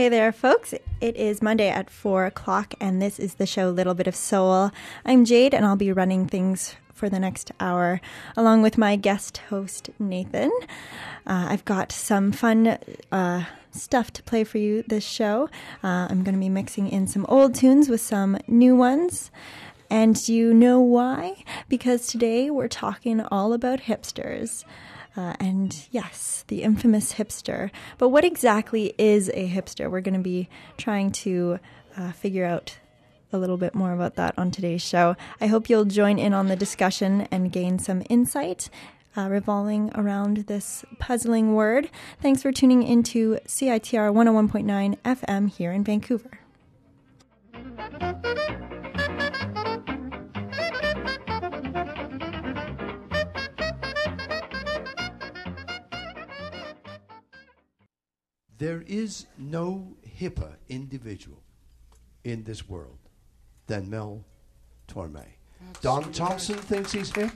Hey there, folks. It is Monday at 4 o'clock, and this is the show Little Bit of Soul. I'm Jade, and I'll be running things for the next hour along with my guest host, Nathan. Uh, I've got some fun uh, stuff to play for you this show. Uh, I'm going to be mixing in some old tunes with some new ones. And you know why? Because today we're talking all about hipsters. Uh, and yes, the infamous hipster. But what exactly is a hipster? We're going to be trying to uh, figure out a little bit more about that on today's show. I hope you'll join in on the discussion and gain some insight. Uh, revolving around this puzzling word. Thanks for tuning into CITR 101.9 FM here in Vancouver. There is no hipper individual in this world than Mel Torme. Don Thompson thinks he's hip.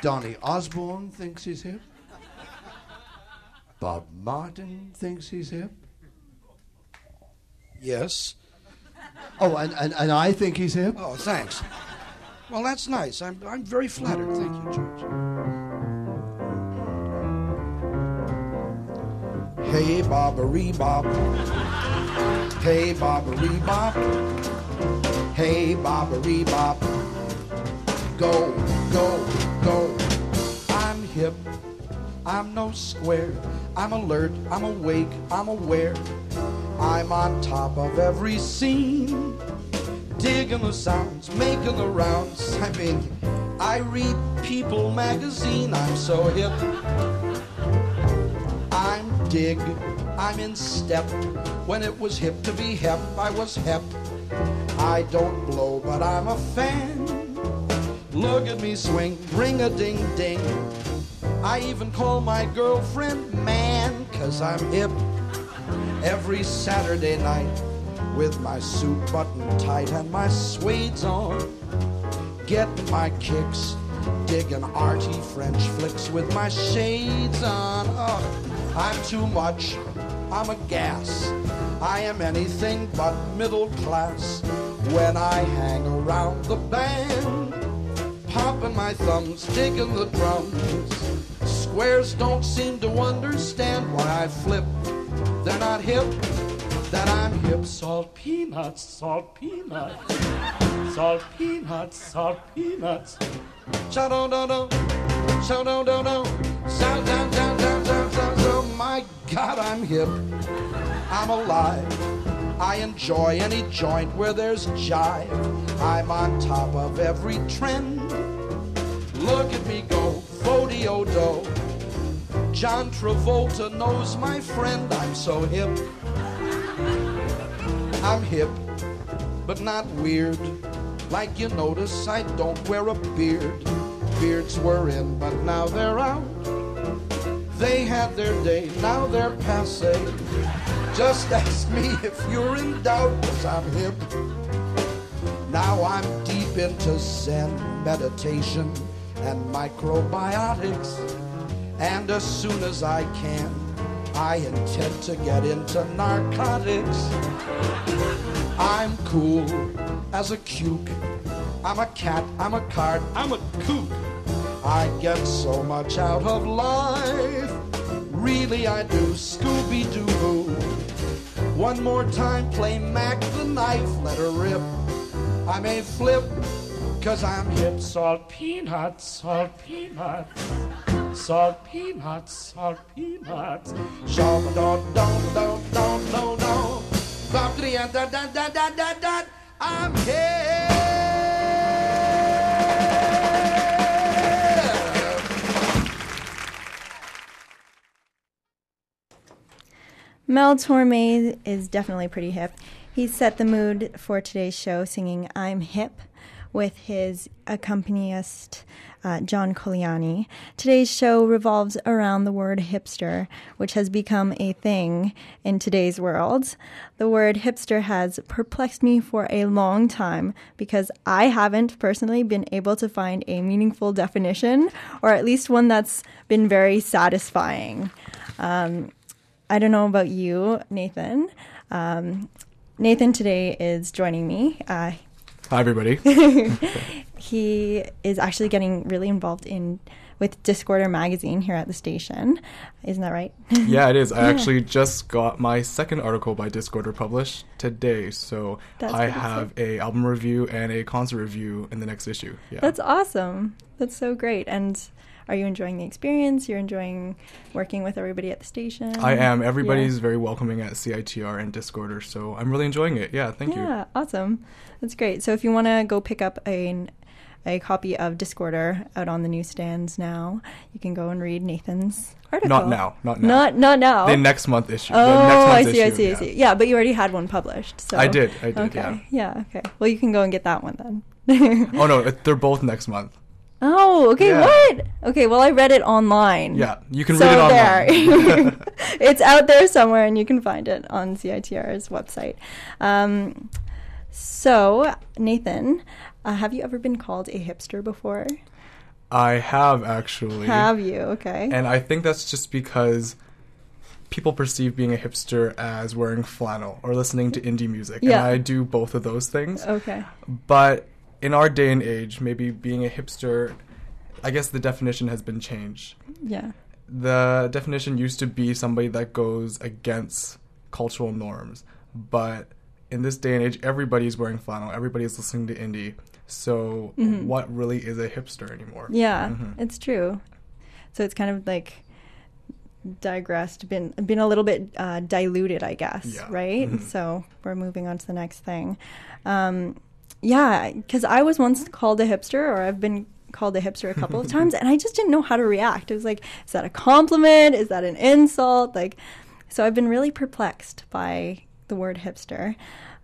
Donny Osborne thinks he's hip. Bob Martin thinks he's hip. Yes. Oh, and, and, and I think he's hip? Oh, thanks. Well, that's nice. I'm, I'm very flattered. Thank you, George. Hey, bobbery bob. Hey, bobbery bob. Hey, bobbery bob. Go, go, go. I'm hip. I'm no square. I'm alert. I'm awake. I'm aware. I'm on top of every scene. Digging the sounds, making the rounds. I mean, I read People magazine. I'm so hip. Dig, I'm in step. When it was hip to be hep, I was hep. I don't blow, but I'm a fan. Look at me swing, ring a ding ding. I even call my girlfriend man, cause I'm hip. Every Saturday night, with my suit buttoned tight and my suede's on, get my kicks, digging arty French flicks with my shades on. Oh. I'm too much, I'm a gas. I am anything but middle class. When I hang around the band, popping my thumbs, digging the drums. Squares don't seem to understand why I flip. They're not hip, that I'm hip. Salt peanuts, salt peanuts, salt peanuts, salt peanuts. Shout do do do, shout do do do, shout down down down my God, I'm hip. I'm alive. I enjoy any joint where there's jive. I'm on top of every trend. Look at me go, Fodio do. John Travolta knows my friend. I'm so hip. I'm hip, but not weird. Like you notice, I don't wear a beard. Beards were in, but now they're out. They had their day, now they're passe. Just ask me if you're in doubt, cause I'm hip. Now I'm deep into Zen meditation and macrobiotics. And as soon as I can, I intend to get into narcotics. I'm cool as a cuke. I'm a cat, I'm a card, I'm a kook. I get so much out of life. Really, I do. Scooby Doo. One more time, play Mack the knife, let her rip. I may flip, cause I'm hip. Salt peanuts, salt peanuts. Salt peanuts, salt peanuts. Don't don't. Bop da da da da da da. I'm here. Mel Torme is definitely pretty hip. He set the mood for today's show singing I'm Hip with his accompanist, uh, John Colianni. Today's show revolves around the word hipster, which has become a thing in today's world. The word hipster has perplexed me for a long time because I haven't personally been able to find a meaningful definition, or at least one that's been very satisfying. Um, I don't know about you, Nathan. Um, Nathan today is joining me. Uh, Hi, everybody. he is actually getting really involved in with Discorder magazine here at the station. Isn't that right? yeah, it is. I actually just got my second article by Discorder published today, so That's I have a album review and a concert review in the next issue. Yeah. That's awesome. That's so great. And are you enjoying the experience? You're enjoying working with everybody at the station? I am. Everybody's Yeah. very welcoming at CITR and Discorder, so I'm really enjoying it. Yeah, thank you. Yeah, awesome. That's great. So if you want to go pick up a a copy of Discorder out on the newsstands now, you can go and read Nathan's article. Not now. Not now. Not not now. The next month issue. Oh, the next I see, I issue, see, I see. Yeah, but you already had one published. So I did, I did, Okay. Yeah. Okay. Well, you can go and get that one then. Oh no, they're both next month. Oh, okay. Yeah. What? Okay. Well, I read it online. Yeah, you can so read it online. there, it's out there somewhere, and you can find it on CITR's website. Um, so, Nathan, uh, have you ever been called a hipster before? I have actually. Have you? Okay. And I think that's just because people perceive being a hipster as wearing flannel or listening to indie music. Yeah. And I do both of those things. okay. But in our day and age, maybe being a hipster, I guess the definition has been changed. Yeah. The definition used to be somebody that goes against cultural norms. But in this day and age, everybody's wearing flannel, everybody's listening to indie. So, Mhm. what really is a hipster anymore? Yeah, Mhm. it's true. So it's kind of like digressed, been been a little bit uh, diluted, I guess. Yeah. Right. Mhm. So we're moving on to the next thing. Um, yeah, because I was once called a hipster, or I've been called a hipster a couple of times, and I just didn't know how to react. It was like, is that a compliment? Is that an insult? Like, so I've been really perplexed by the word hipster.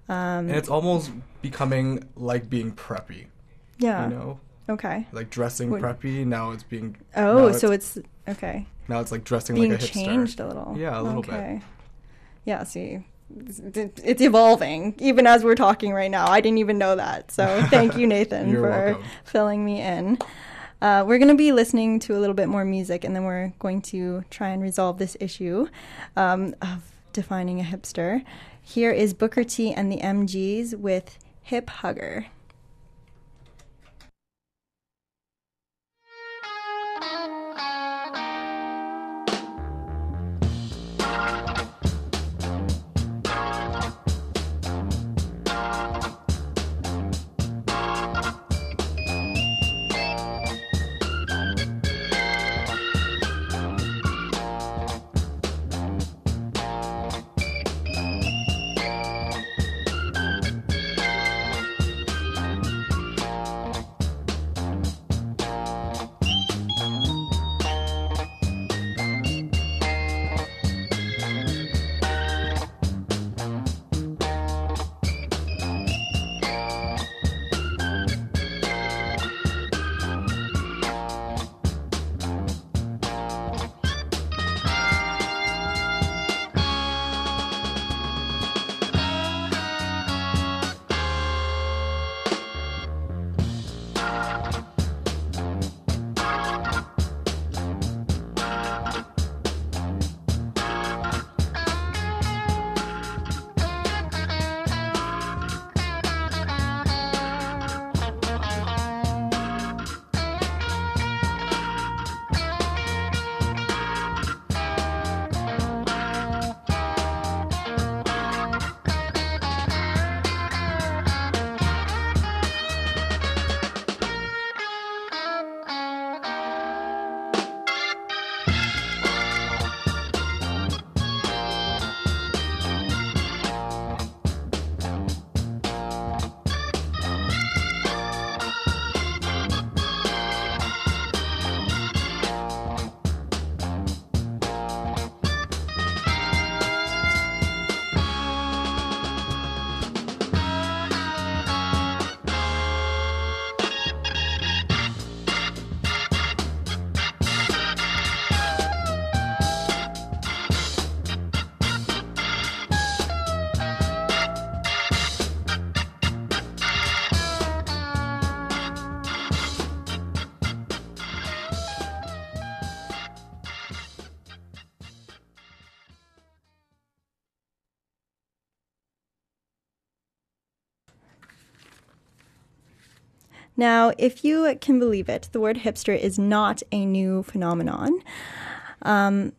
Um, And it's almost becoming like being preppy. yeah. You know? Okay. like dressing Would- preppy. Now it's being Oh, now so it's okay. now it's like dressing being like a hipster. changed a little. Yeah, a little bit. okay. Yeah, see, it's, it's evolving even as we're talking right now. I didn't even know that. So thank you, Nathan, for welcome. filling me in. Uh, we're going to be listening to a little bit more music, and then we're going to try and resolve this issue um, of defining a hipster. Here is Booker T and the MGs with Hip Hugger. Now, if you can believe it, the word hipster is not a new phenomenon. Um,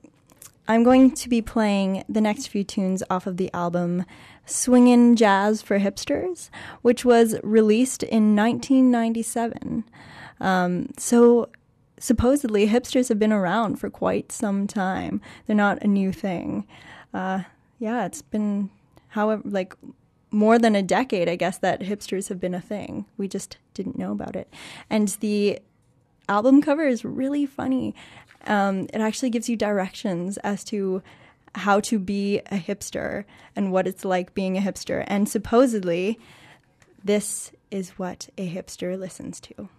I'm going to be playing the next few tunes off of the album Swingin' Jazz for Hipsters, which was released in 1997. Um, so supposedly hipsters have been around for quite some time. They're not a new thing. Uh, yeah, it's been however like more than a decade, I guess, that hipsters have been a thing. We just didn't know about it. And the album cover is really funny. Um, it actually gives you directions as to how to be a hipster and what it's like being a hipster. And supposedly, this is what a hipster listens to.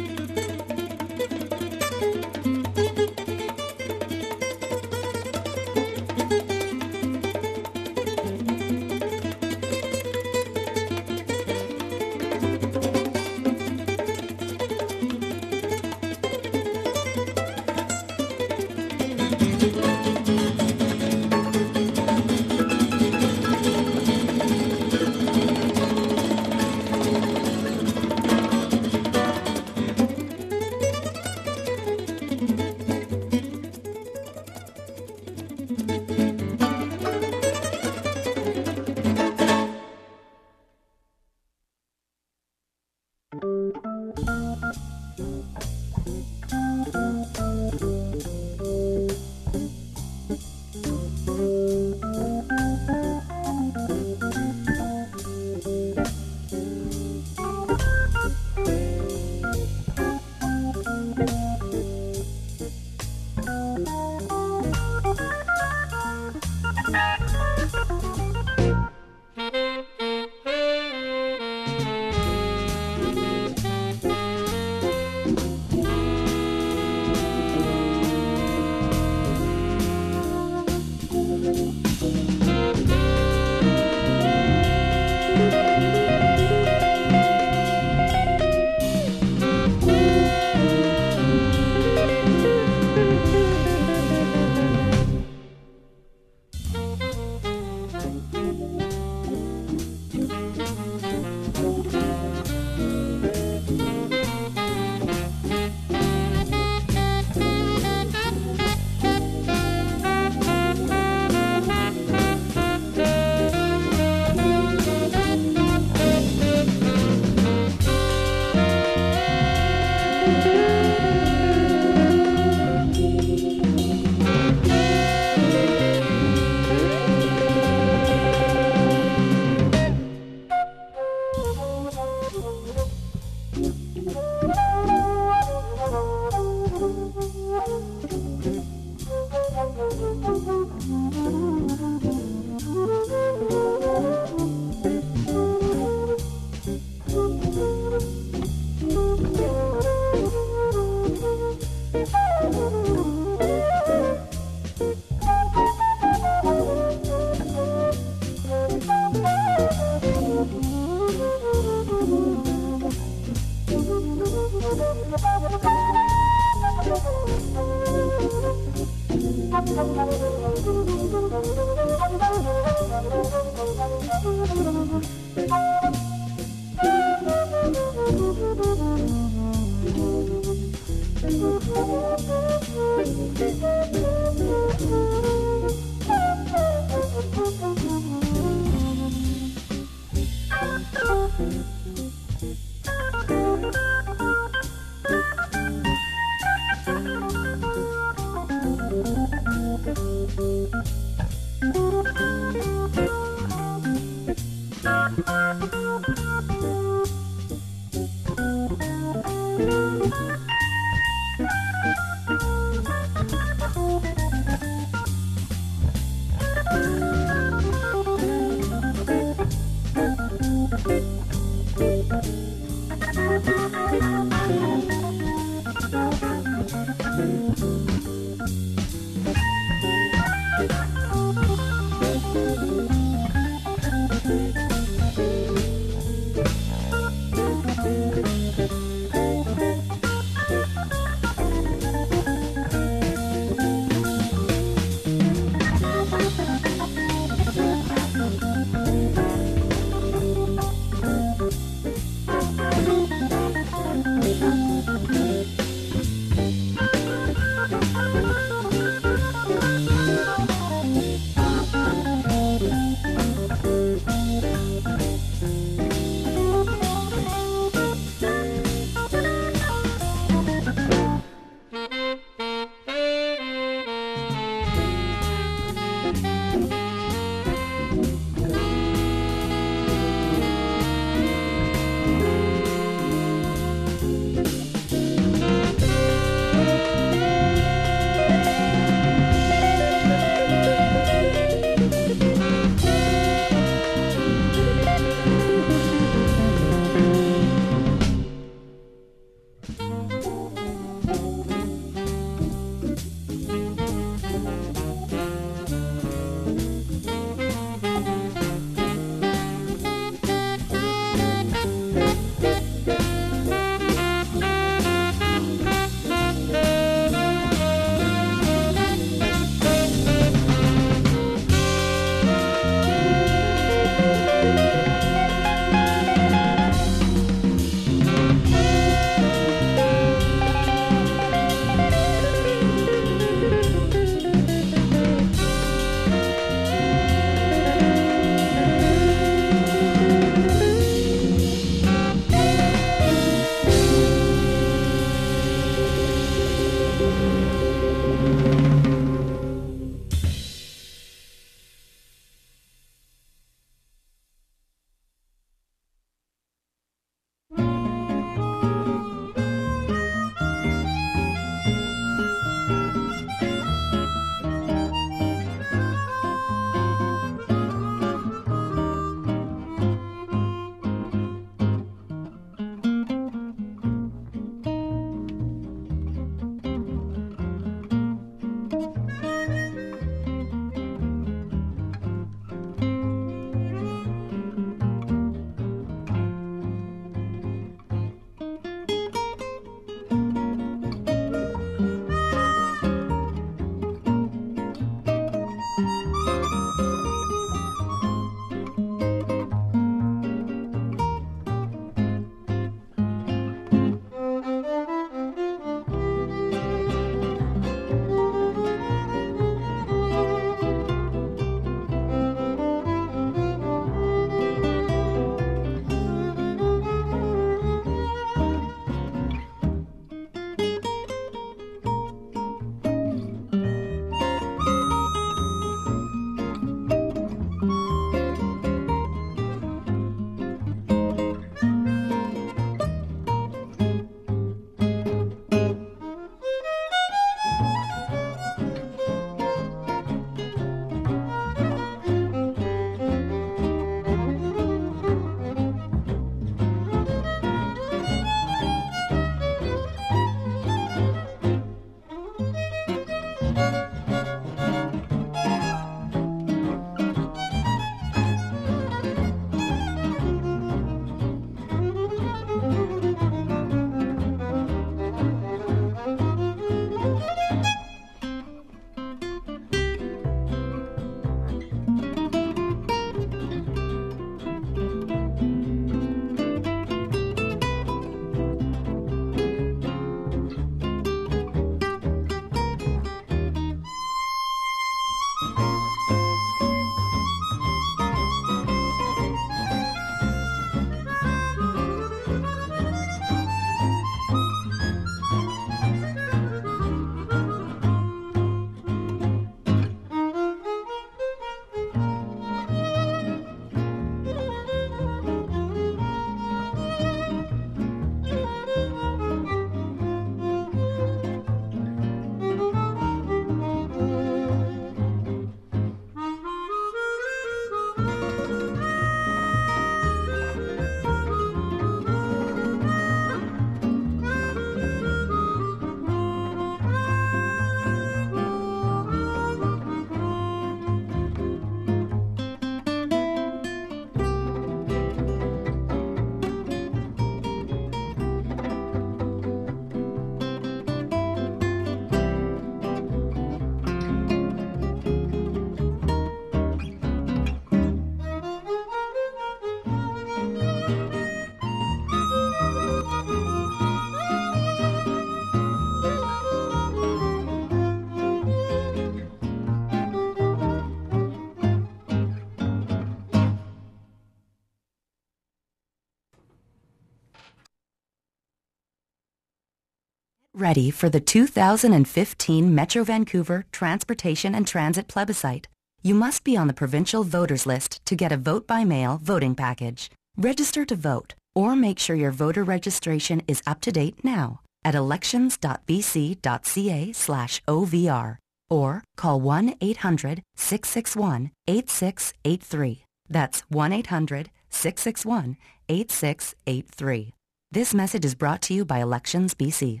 Ready for the 2015 Metro Vancouver Transportation and Transit Plebiscite. You must be on the provincial voters list to get a vote-by-mail voting package. Register to vote or make sure your voter registration is up to date now at elections.bc.ca slash OVR or call 1-800-661-8683. That's 1-800-661-8683. This message is brought to you by Elections BC.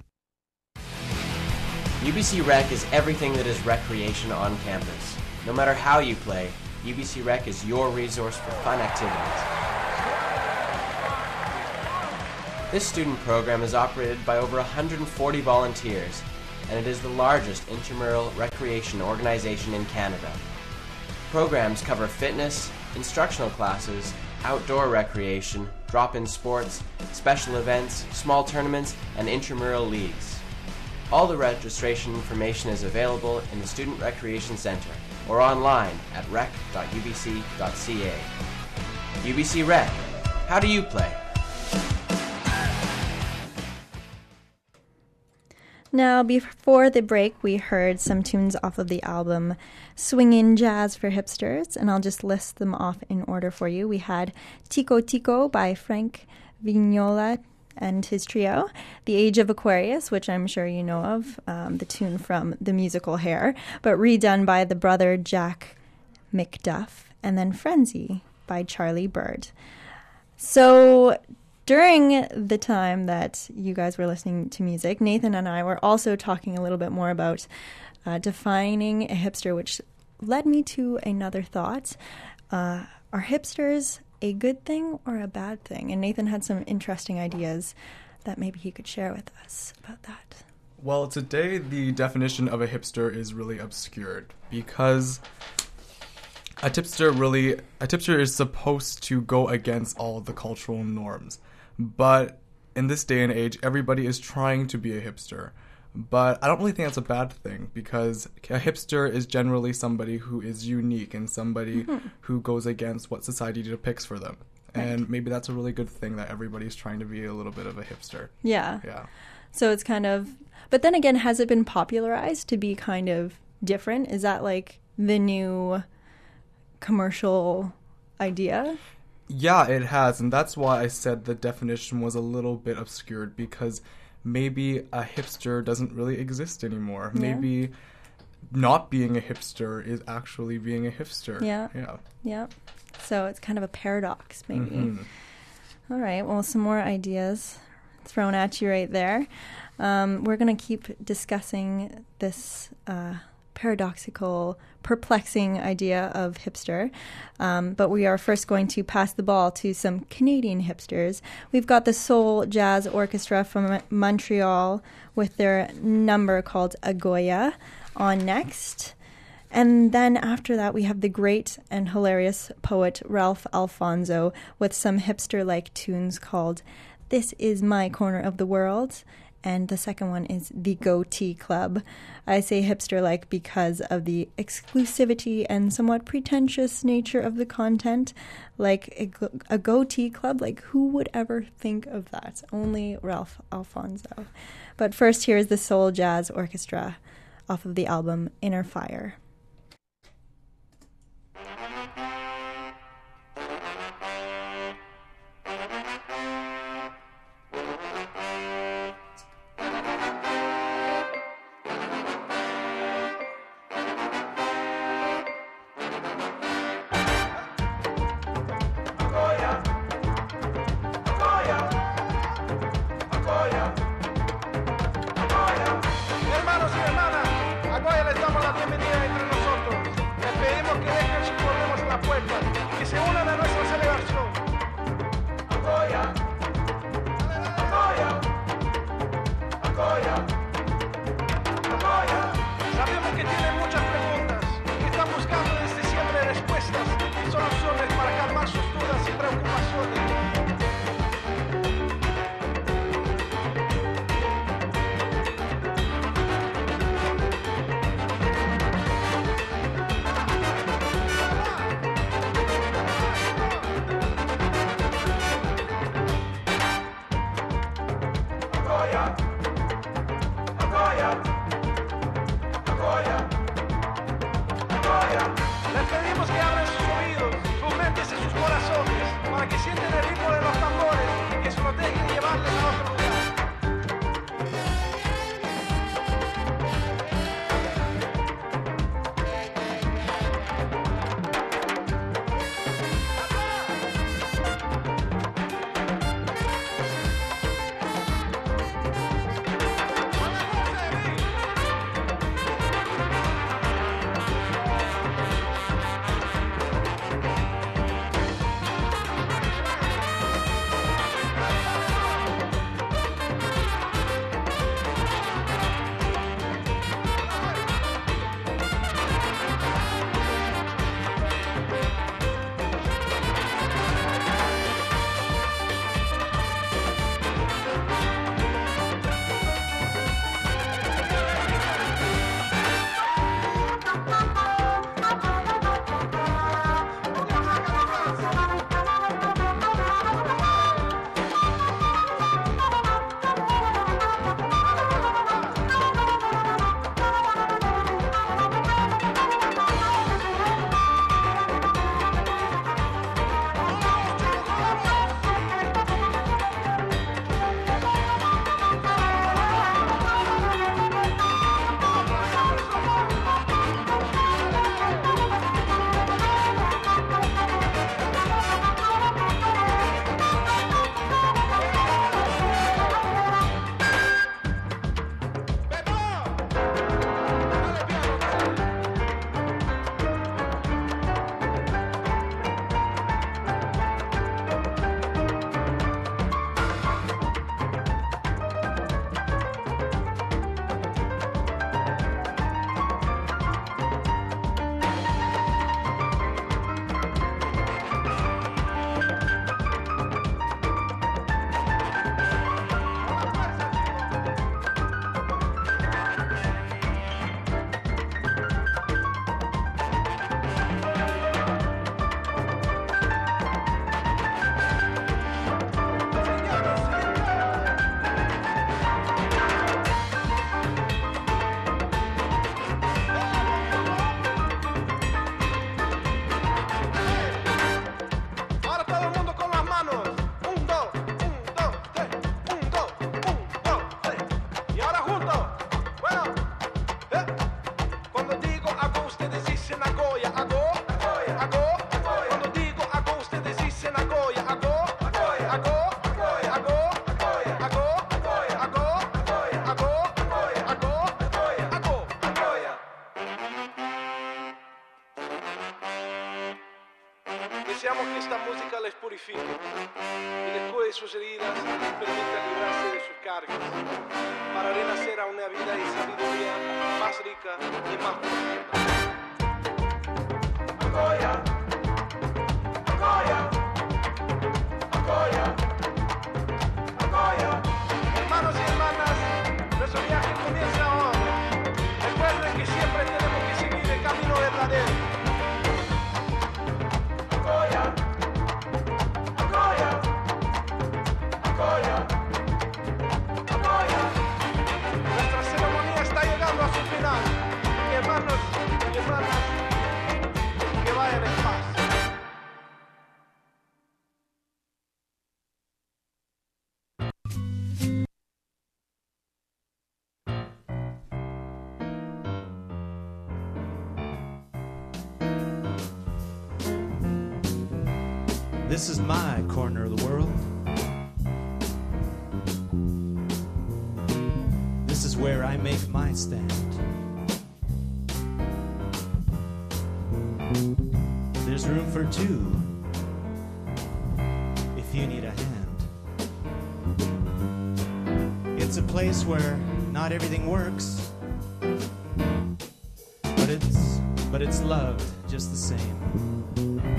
UBC Rec is everything that is recreation on campus. No matter how you play, UBC Rec is your resource for fun activities. This student program is operated by over 140 volunteers, and it is the largest intramural recreation organization in Canada. Programs cover fitness, instructional classes, outdoor recreation, drop-in sports, special events, small tournaments, and intramural leagues. All the registration information is available in the Student Recreation Center or online at rec.ubc.ca. UBC Rec, how do you play? Now, before the break, we heard some tunes off of the album Swingin' Jazz for Hipsters, and I'll just list them off in order for you. We had Tico Tico by Frank Vignola and his trio, The Age of Aquarius, which I'm sure you know of, um, the tune from the musical Hair, but redone by the brother Jack McDuff, and then Frenzy by Charlie Byrd. So, during the time that you guys were listening to music, Nathan and I were also talking a little bit more about uh, defining a hipster, which led me to another thought. Uh, are hipsters a good thing or a bad thing? And Nathan had some interesting ideas that maybe he could share with us about that. Well, today the definition of a hipster is really obscured because a tipster really a tipster is supposed to go against all the cultural norms. But in this day and age, everybody is trying to be a hipster. But I don't really think that's a bad thing because a hipster is generally somebody who is unique and somebody mm-hmm. who goes against what society depicts for them. Right. And maybe that's a really good thing that everybody's trying to be a little bit of a hipster. Yeah. Yeah. So it's kind of, but then again, has it been popularized to be kind of different? Is that like the new commercial idea? Yeah, it has, and that's why I said the definition was a little bit obscured because maybe a hipster doesn't really exist anymore. Yeah. Maybe not being a hipster is actually being a hipster. Yeah. Yeah. Yeah. So it's kind of a paradox, maybe. Mm-hmm. All right. Well, some more ideas thrown at you right there. Um, we're going to keep discussing this. Uh, paradoxical, perplexing idea of hipster. Um, but we are first going to pass the ball to some Canadian hipsters. We've got the Soul Jazz Orchestra from Montreal with their number called Agoya on next. And then after that, we have the great and hilarious poet Ralph Alfonso with some hipster like tunes called This Is My Corner of the World and the second one is the Goatee Club. I say hipster like because of the exclusivity and somewhat pretentious nature of the content. Like a, a goatee club, like who would ever think of that? Only Ralph Alfonso. But first, here is the Soul Jazz Orchestra off of the album Inner Fire. Y les cure sus heridas y les permita librarse de sus cargas. Para renacer a una vida y sabiduría más rica This is my corner of the world. This is where I make my stand. There's room for two if you need a hand. It's a place where not everything works, but it's but it's loved just the same.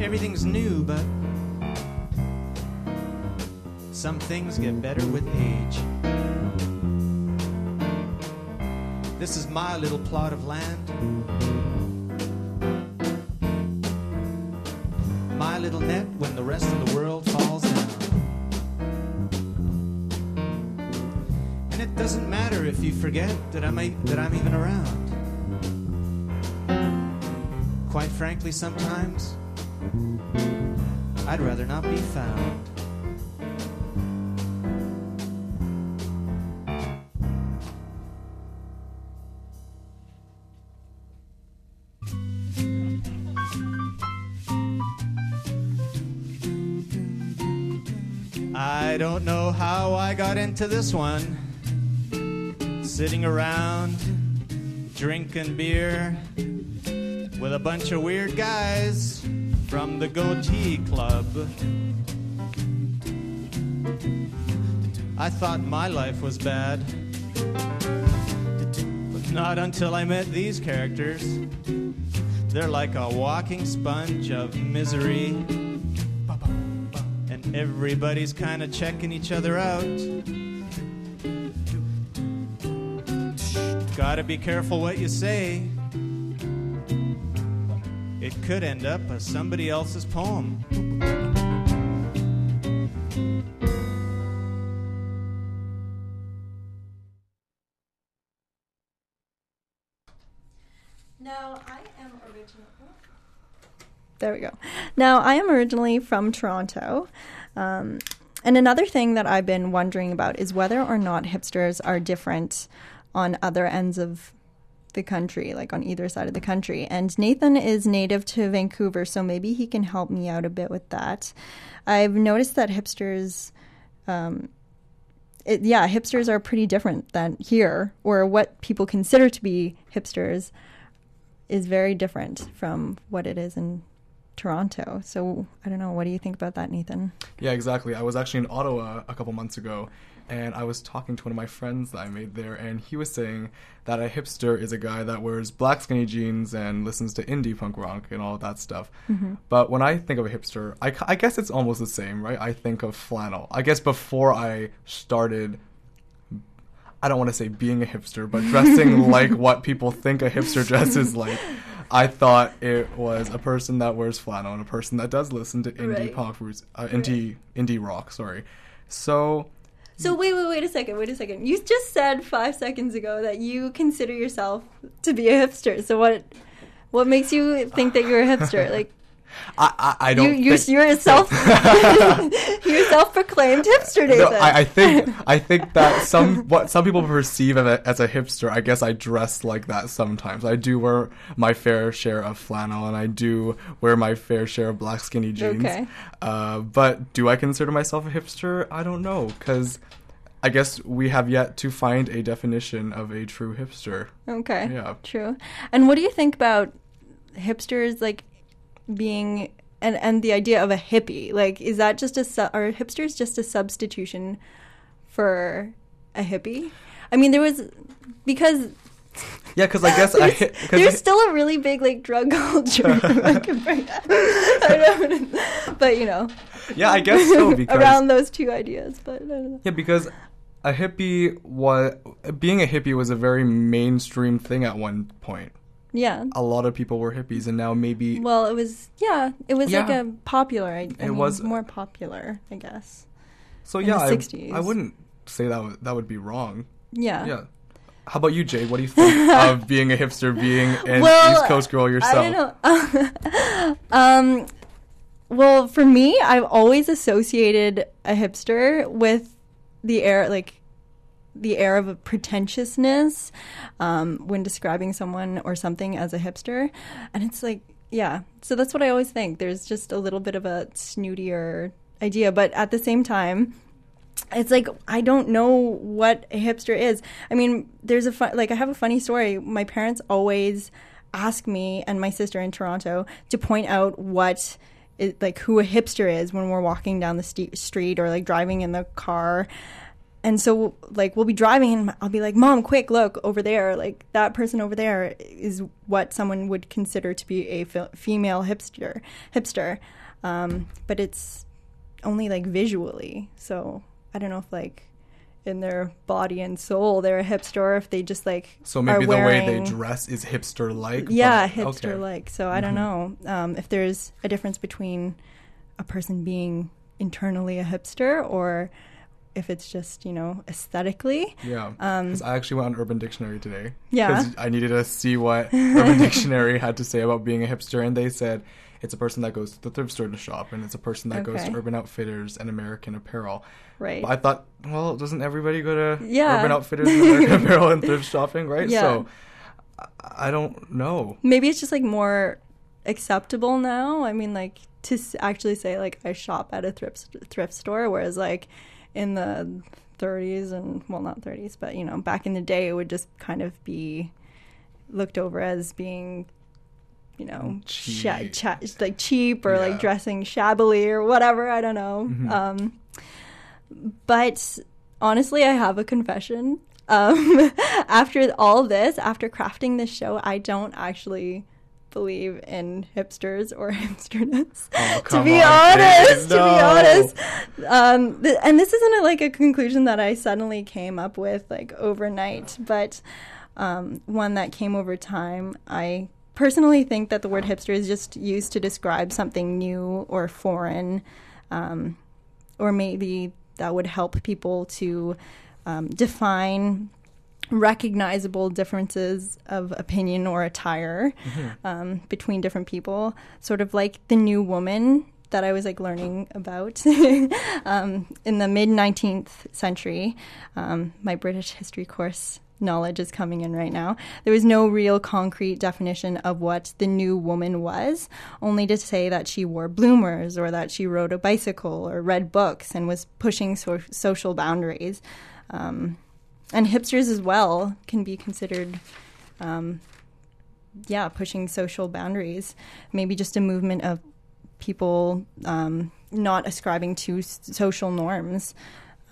Everything's new, but some things get better with age. This is my little plot of land. My little net when the rest of the world falls down. And it doesn't matter if you forget that I'm, that I'm even around. quite frankly, sometimes I'd rather not be found. I don't know how I got into this one. Sitting around, drinking beer with a bunch of weird guys from the Goatee Club. I thought my life was bad, but not until I met these characters. They're like a walking sponge of misery and everybody's kind of checking each other out. Gotta be careful what you say. It could end up as somebody else's poem. Now, I am originally. There we go. Now, I am originally from Toronto. Um, and another thing that I've been wondering about is whether or not hipsters are different on other ends of the country, like on either side of the country. And Nathan is native to Vancouver, so maybe he can help me out a bit with that. I've noticed that hipsters, um, it, yeah, hipsters are pretty different than here, or what people consider to be hipsters is very different from what it is in Toronto. So I don't know. What do you think about that, Nathan? Yeah, exactly. I was actually in Ottawa a couple months ago, and I was talking to one of my friends that I made there, and he was saying that a hipster is a guy that wears black skinny jeans and listens to indie punk rock and all that stuff. But when I think of a hipster, I, I guess it's almost the same, right? I think of flannel. I guess before I started I don't want to say being a hipster, but dressing like what people think a hipster dresses like. I thought it was a person that wears flannel and a person that does listen to indie Right. mus- uh, indie indie rock. Sorry. So So wait, wait, wait a second. Wait a second. You just said five seconds ago that you consider yourself to be a hipster. So what? What makes you think that you're a hipster? Like I I, I you, don't. you're, think- you're a self, you're self-proclaimed hipster, Nathan. No, I, I think I think that some what some people perceive of it as a hipster. I guess I dress like that sometimes. I do wear my fair share of flannel, and I do wear my fair share of black skinny jeans. Okay. Uh, but do I consider myself a hipster? I don't know because I guess we have yet to find a definition of a true hipster. Okay. Yeah. True. And what do you think about hipsters like being and and the idea of a hippie? Like is that just a su- are hipsters just a substitution for a hippie? I mean there was because Yeah, because I guess I there's, cause there's I- still a really big like drug culture. I don't, but you know, yeah, I guess so because around those two ideas. But I don't know. Yeah, because a hippie was being a hippie was a very mainstream thing at one point. Yeah. A lot of people were hippies, and now maybe Well, it was yeah, it was like a popular. I, I It mean, was- more popular, I guess. so. Yeah, I, 60s. I wouldn't say that would, that would be wrong. Yeah. Yeah. How about you, jay What do you think of being a hipster, being an Well, East Coast girl yourself? I don't know. um, well, for me, I've always associated a hipster with the air, like the air of pretentiousness um, when describing someone or something as a hipster, and it's like, yeah. So that's what I always think. There's just a little bit of a snootier idea, but at the same time, it's like I don't know what a hipster is. I mean, there's a fun, like I have a funny story. My parents always ask me and my sister in Toronto to point out what is, like who a hipster is when we're walking down the st- street or like driving in the car. And so like we'll be driving and I'll be like, "Mom, quick, look over there. Like that person over there is what someone would consider to be a fe- female hipster." Hipster. Um, but it's only like visually. So I don't know if like in their body and soul they're a hipster or if they just like so maybe the way they dress is hipster like. yeah okay. Mm-hmm. hipster like so i don't know um, if there's a difference between a person being internally a hipster or if it's just you know aesthetically. Yeah, Um, 'Cause I actually went on Urban Dictionary today. Yeah. Because I needed to see what Urban Dictionary had to say about being a hipster, and they said it's a person that goes to the thrift store to shop, and it's a person that goes to Urban Outfitters and American Apparel. Right. But I thought, well, doesn't everybody go to Yeah. Urban Outfitters and American Apparel and thrift shopping, right? Yeah. So I- I don't know. Maybe it's just like more acceptable now. I mean, like to actually say like I shop at a thrift thrift store, whereas like in the 30s and well, not 30s, but you know, back in the day, it would just kind of be looked over as being, you know, Cheap. cha- like cheap or Yeah. like dressing shabbily or whatever. I don't know. Mhm. Um, but honestly, I have a confession. Um, after all this, after crafting this show, I don't actually believe in hipsters or hipsterness. Oh, to be on, honest, Kate, to be honest, um, th- and this isn't a, like a conclusion that I suddenly came up with like overnight, but um, one that came over time. I personally think that the word hipster is just used to describe something new or foreign, um, or maybe that would help people to um, define recognizable differences of opinion or attire um, between different people, sort of like the new woman that I was like learning about um, in the mid 19th century. Um, my British history course knowledge is coming in right now. There was no real concrete definition of what the new woman was, only to say that she wore bloomers or that she rode a bicycle or read books and was pushing so- social boundaries. Um, and hipsters as well can be considered um, yeah pushing social boundaries. Maybe just a movement of people um, not ascribing to s- social norms.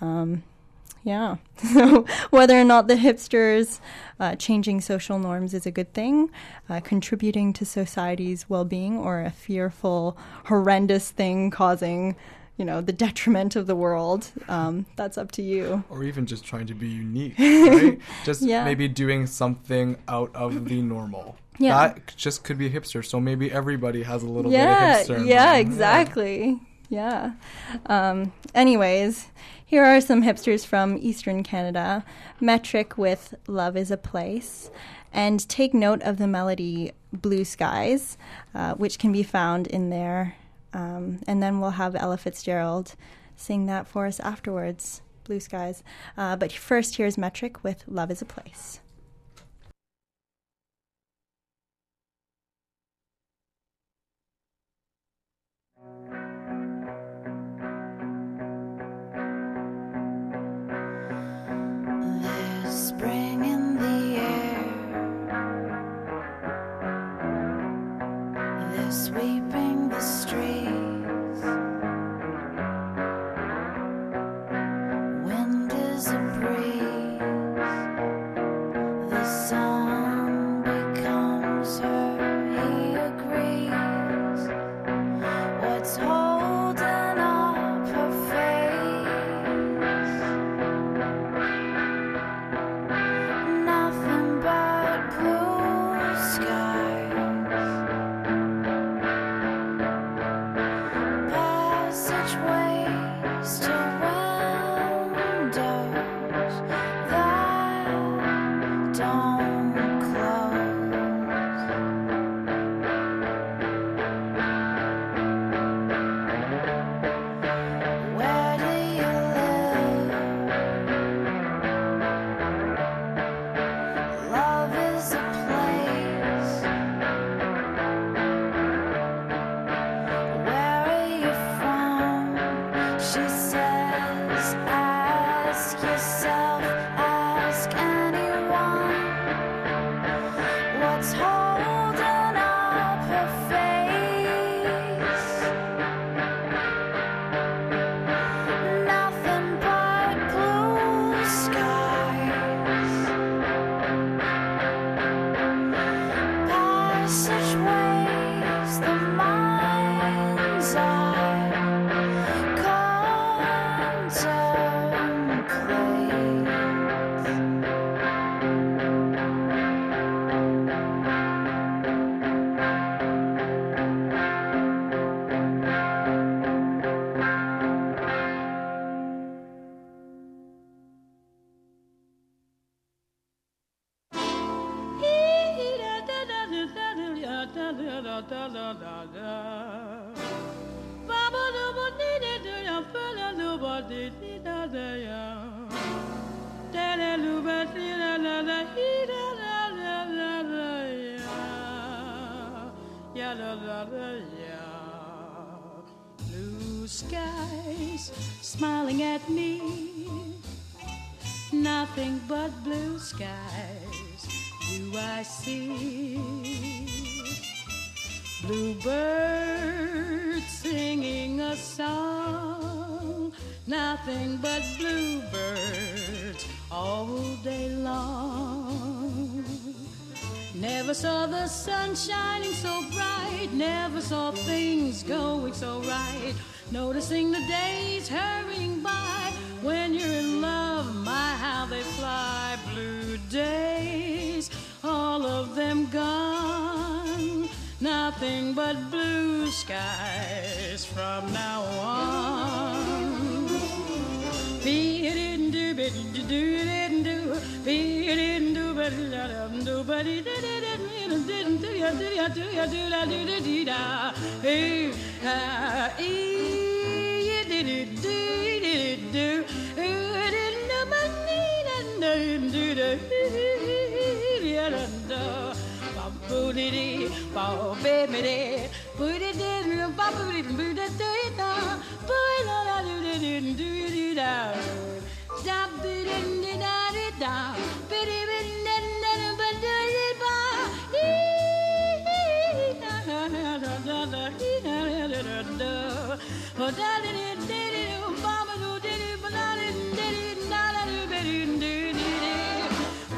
Um, yeah. So whether or not the hipsters uh, changing social norms is a good thing uh, contributing to society's well-being or a fearful horrendous thing causing you know the detriment of the world um, that's up to you Or even just trying to be unique, right? just Yeah. maybe doing something out of the normal. Yeah. That just could be hipster. So maybe everybody has a little yeah, bit of hipster. yeah, exactly. Yeah. Um, anyways, here are some hipsters from Eastern Canada. Metric with "Love Is a Place," and take note of the melody "Blue Skies," uh, which can be found in there. Um, and then we'll have Ella Fitzgerald sing that for us afterwards. Blue Skies. Uh, but first, here's Metric with "Love Is a Place." There's spring in Bluebirds singing a song, nothing but bluebirds all day long. Never saw the sun shining so bright, never saw things going so right. Noticing the days hurrying by when you're in love, my how they fly. Blue days, all of them gone. Nothing but blue skies from now on. Be it in do, be it do, it do, be it in do, but do, but it did it and didn't do ya, do ya, do ya, do do da. Hey, ah, ee, you did it, do, you did it, do, ooh, it didn't know my need, and didn't do da, dee ba ba me dee boo dee dee ba ba dee boo dee dee da boo la la do dee dee do dee da da dee dee da dee da ba dee ba dee da da ba dee ba Oh, darling,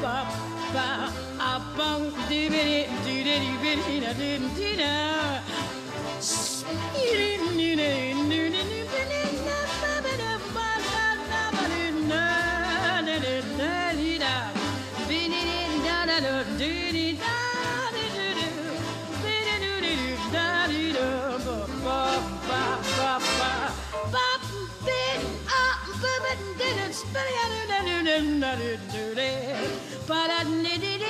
ba ba a bum dee but I did it.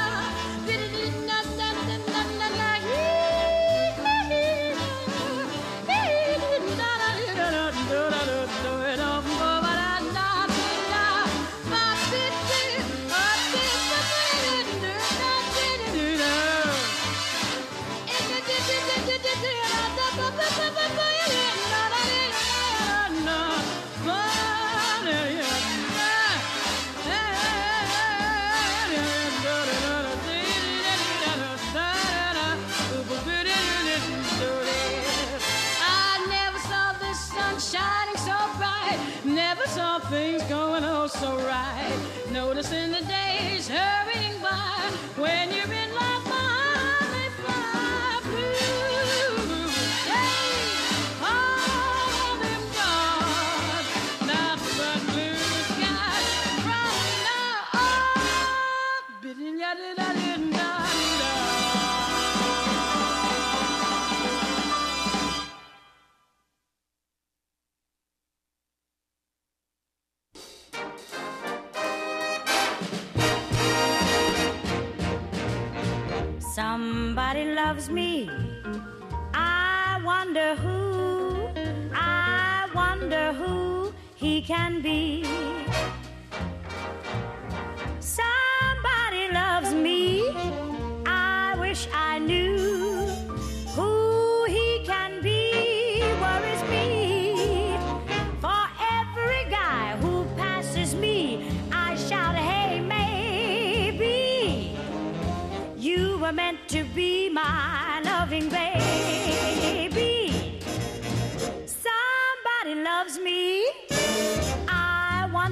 me. I wonder who, I wonder who he can be.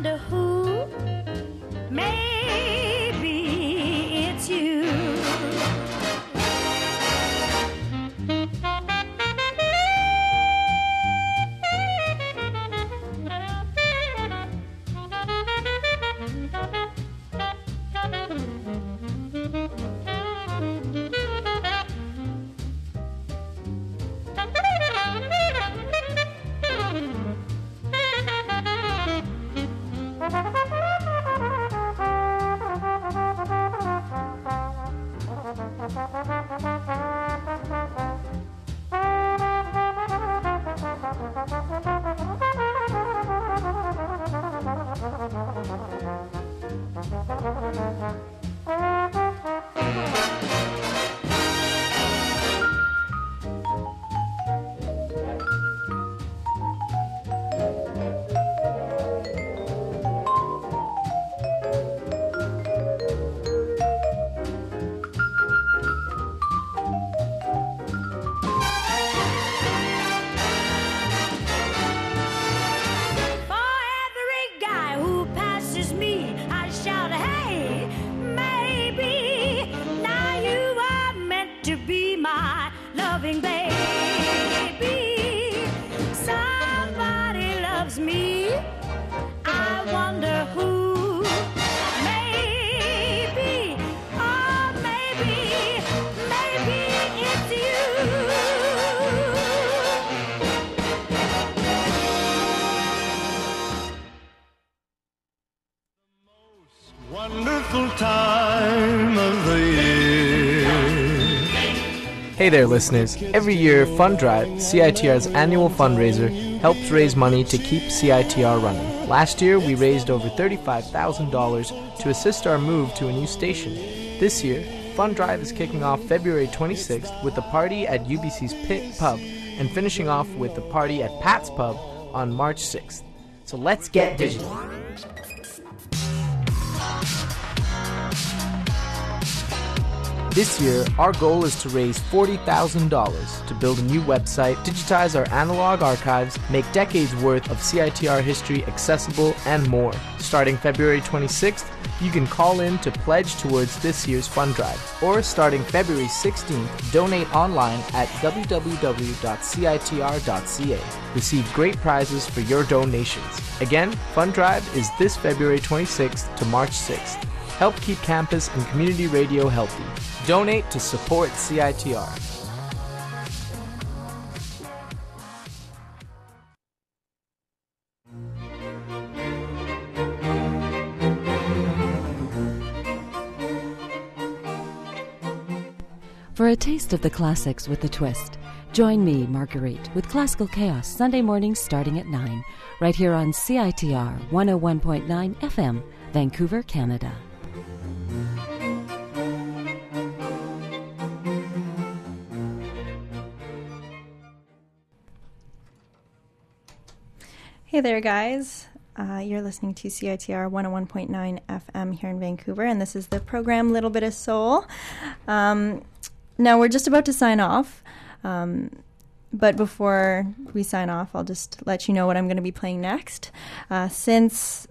Wonder who. Hey there, listeners. Every year, Fund Drive, CITR's annual fundraiser, helps raise money to keep CITR running. Last year, we raised over $35,000 to assist our move to a new station. This year, Fund Drive is kicking off February 26th with a party at UBC's Pit Pub and finishing off with a party at Pat's Pub on March 6th. So let's get digital. This year, our goal is to raise $40,000 to build a new website, digitize our analog archives, make decades worth of CITR history accessible, and more. Starting February 26th, you can call in to pledge towards this year's fund drive. Or starting February 16th, donate online at www.citr.ca. Receive great prizes for your donations. Again, Fund Drive is this February 26th to March 6th. Help keep campus and community radio healthy. Donate to support CITR. For a taste of the classics with a twist, join me, Marguerite, with Classical Chaos Sunday mornings starting at 9, right here on CITR 101.9 FM, Vancouver, Canada. Hey there, guys. Uh, you're listening to CITR 101.9 FM here in Vancouver, and this is the program Little Bit of Soul. Um, now, we're just about to sign off. Um, but before we sign off, I'll just let you know what I'm going to be playing next. Uh, since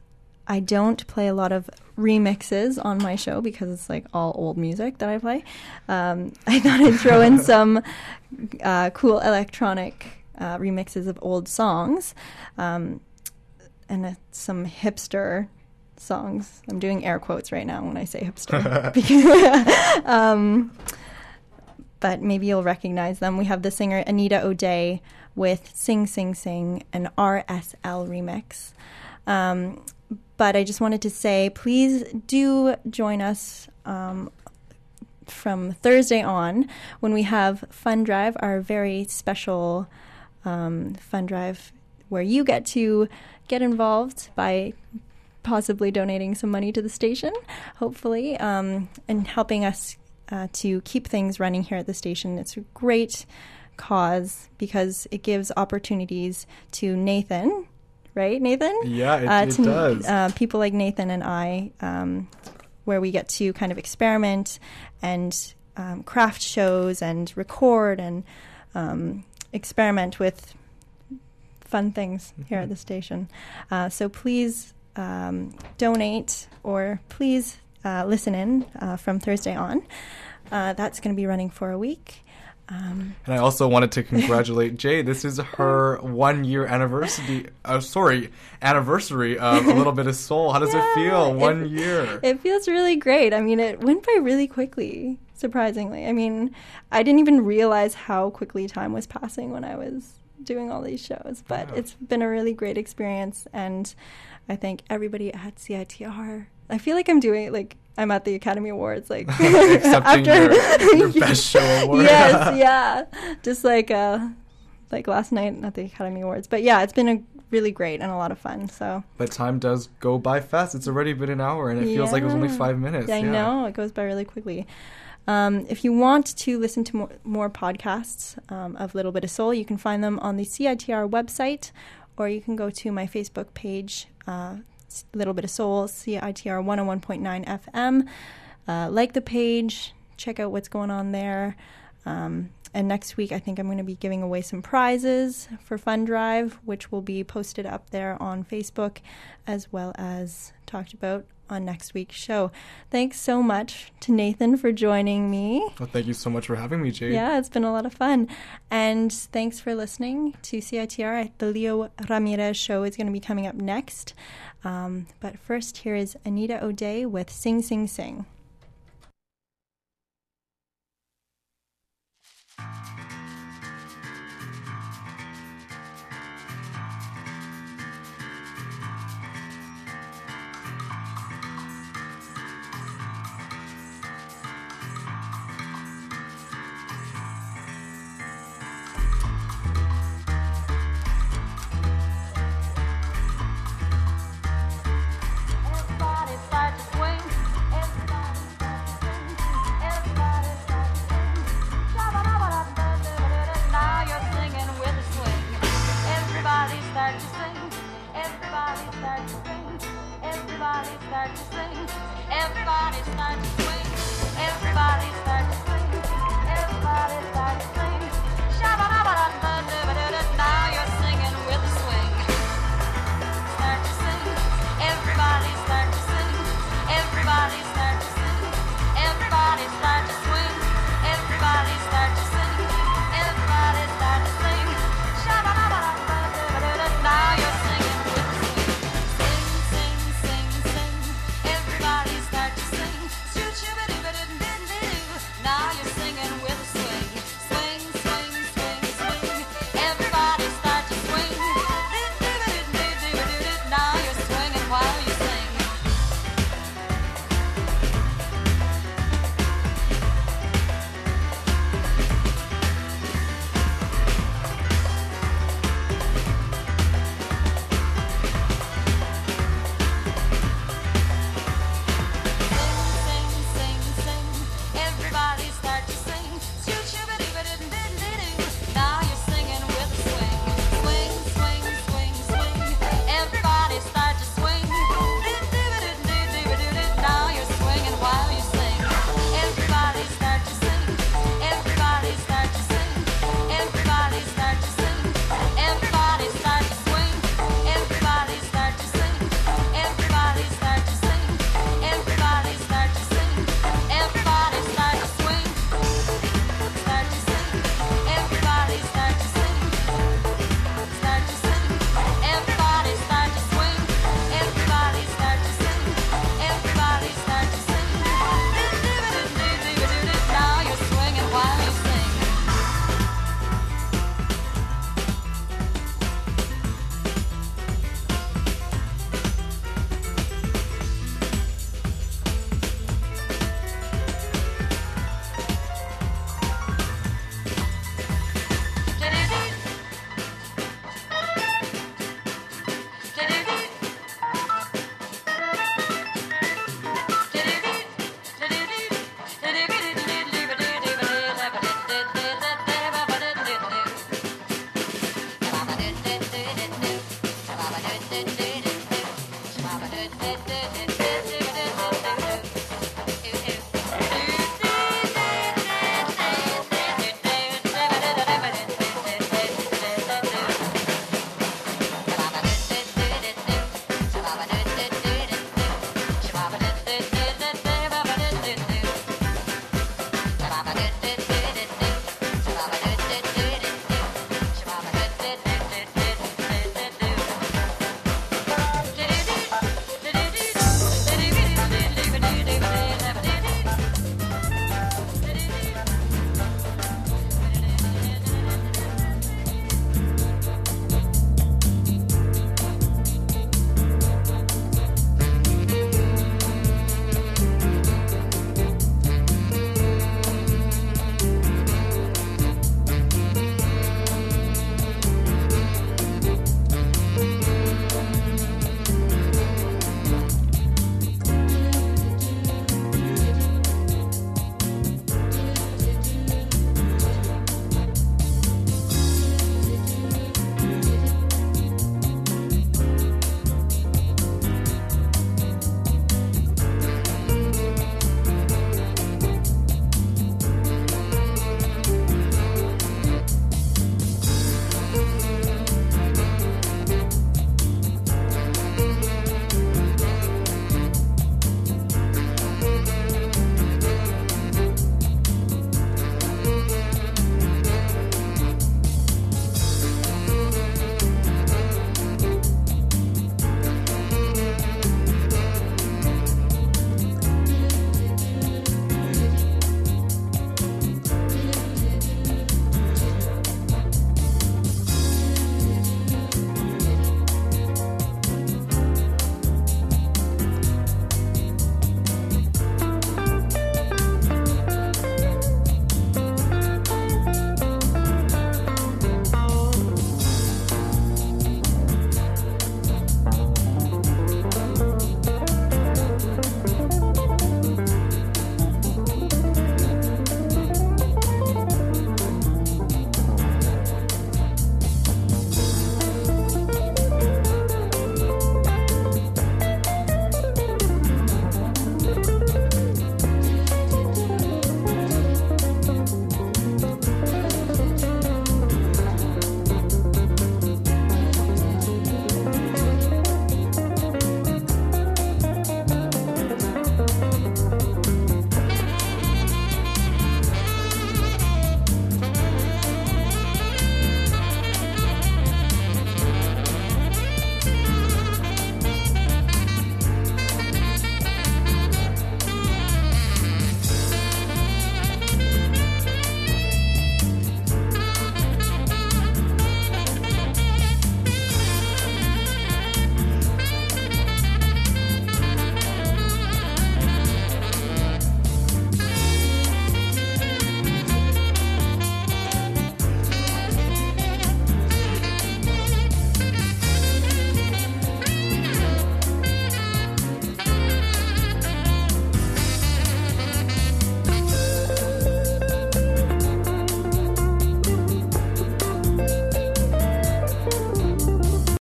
I don't play a lot of remixes on my show because it's like all old music that I play, um, I thought I'd throw in some uh, cool electronic uh, remixes of old songs um, and some hipster songs. I'm doing air quotes right now when I say hipster. um, but maybe you'll recognize them. We have the singer Anita O'Day with Sing Sing Sing, an RSL remix. Um, but I just wanted to say, please do join us um, from Thursday on when we have Fund Drive, our very special um, Fund Drive, where you get to get involved by possibly donating some money to the station, hopefully, um, and helping us uh, to keep things running here at the station. It's a great cause because it gives opportunities to Nathan, right, Nathan? Yeah, it- uh, it does. Uh, people like Nathan and I, um, where we get to kind of experiment and um, craft shows and record and um, experiment with fun things here at the station. Uh, so please um, donate or please uh, listen in uh, from Thursday on. Uh, that's going to be running for a week. Um, And I also wanted to congratulate Jay. This is her one year anniversary. Uh, sorry, anniversary of a little bit of soul. How does it feel? One it- year. It feels really great. I mean, it went by really quickly, surprisingly. I mean, I didn't even realize how quickly time was passing when I was doing all these shows, but it's been a really great experience. And I thank everybody at CITR. I feel like I'm doing like I'm at the Academy Awards, like after your- your Best Show award. yes, yeah, just like uh, like last night at the Academy Awards. But yeah, it's been a really great and a lot of fun. So But time does go by fast. It's already been an hour, and it feels like it was only five minutes. I yeah. know it goes by really quickly. Um, if you want to listen to more, more podcasts um, of Little Bit of Soul, you can find them on the CITR website, or you can go to my Facebook page, uh, Little Bit of Soul, CITR 101.9 FM. Uh, like the page, check out what's going on there. Um, and next week, I think I'm going to be giving away some prizes for Fund Drive, which will be posted up there on Facebook as well as talked about on next week's show. Thanks so much to Nathan for joining me. Well, thank you so much for having me, Jade. Yeah, it's been a lot of fun. And thanks for listening to CITR. The Leo Ramirez show is going to be coming up next. Um, but first, here is Anita O'Day with Sing Sing Sing. Everybody start to sing. Everybody to sing.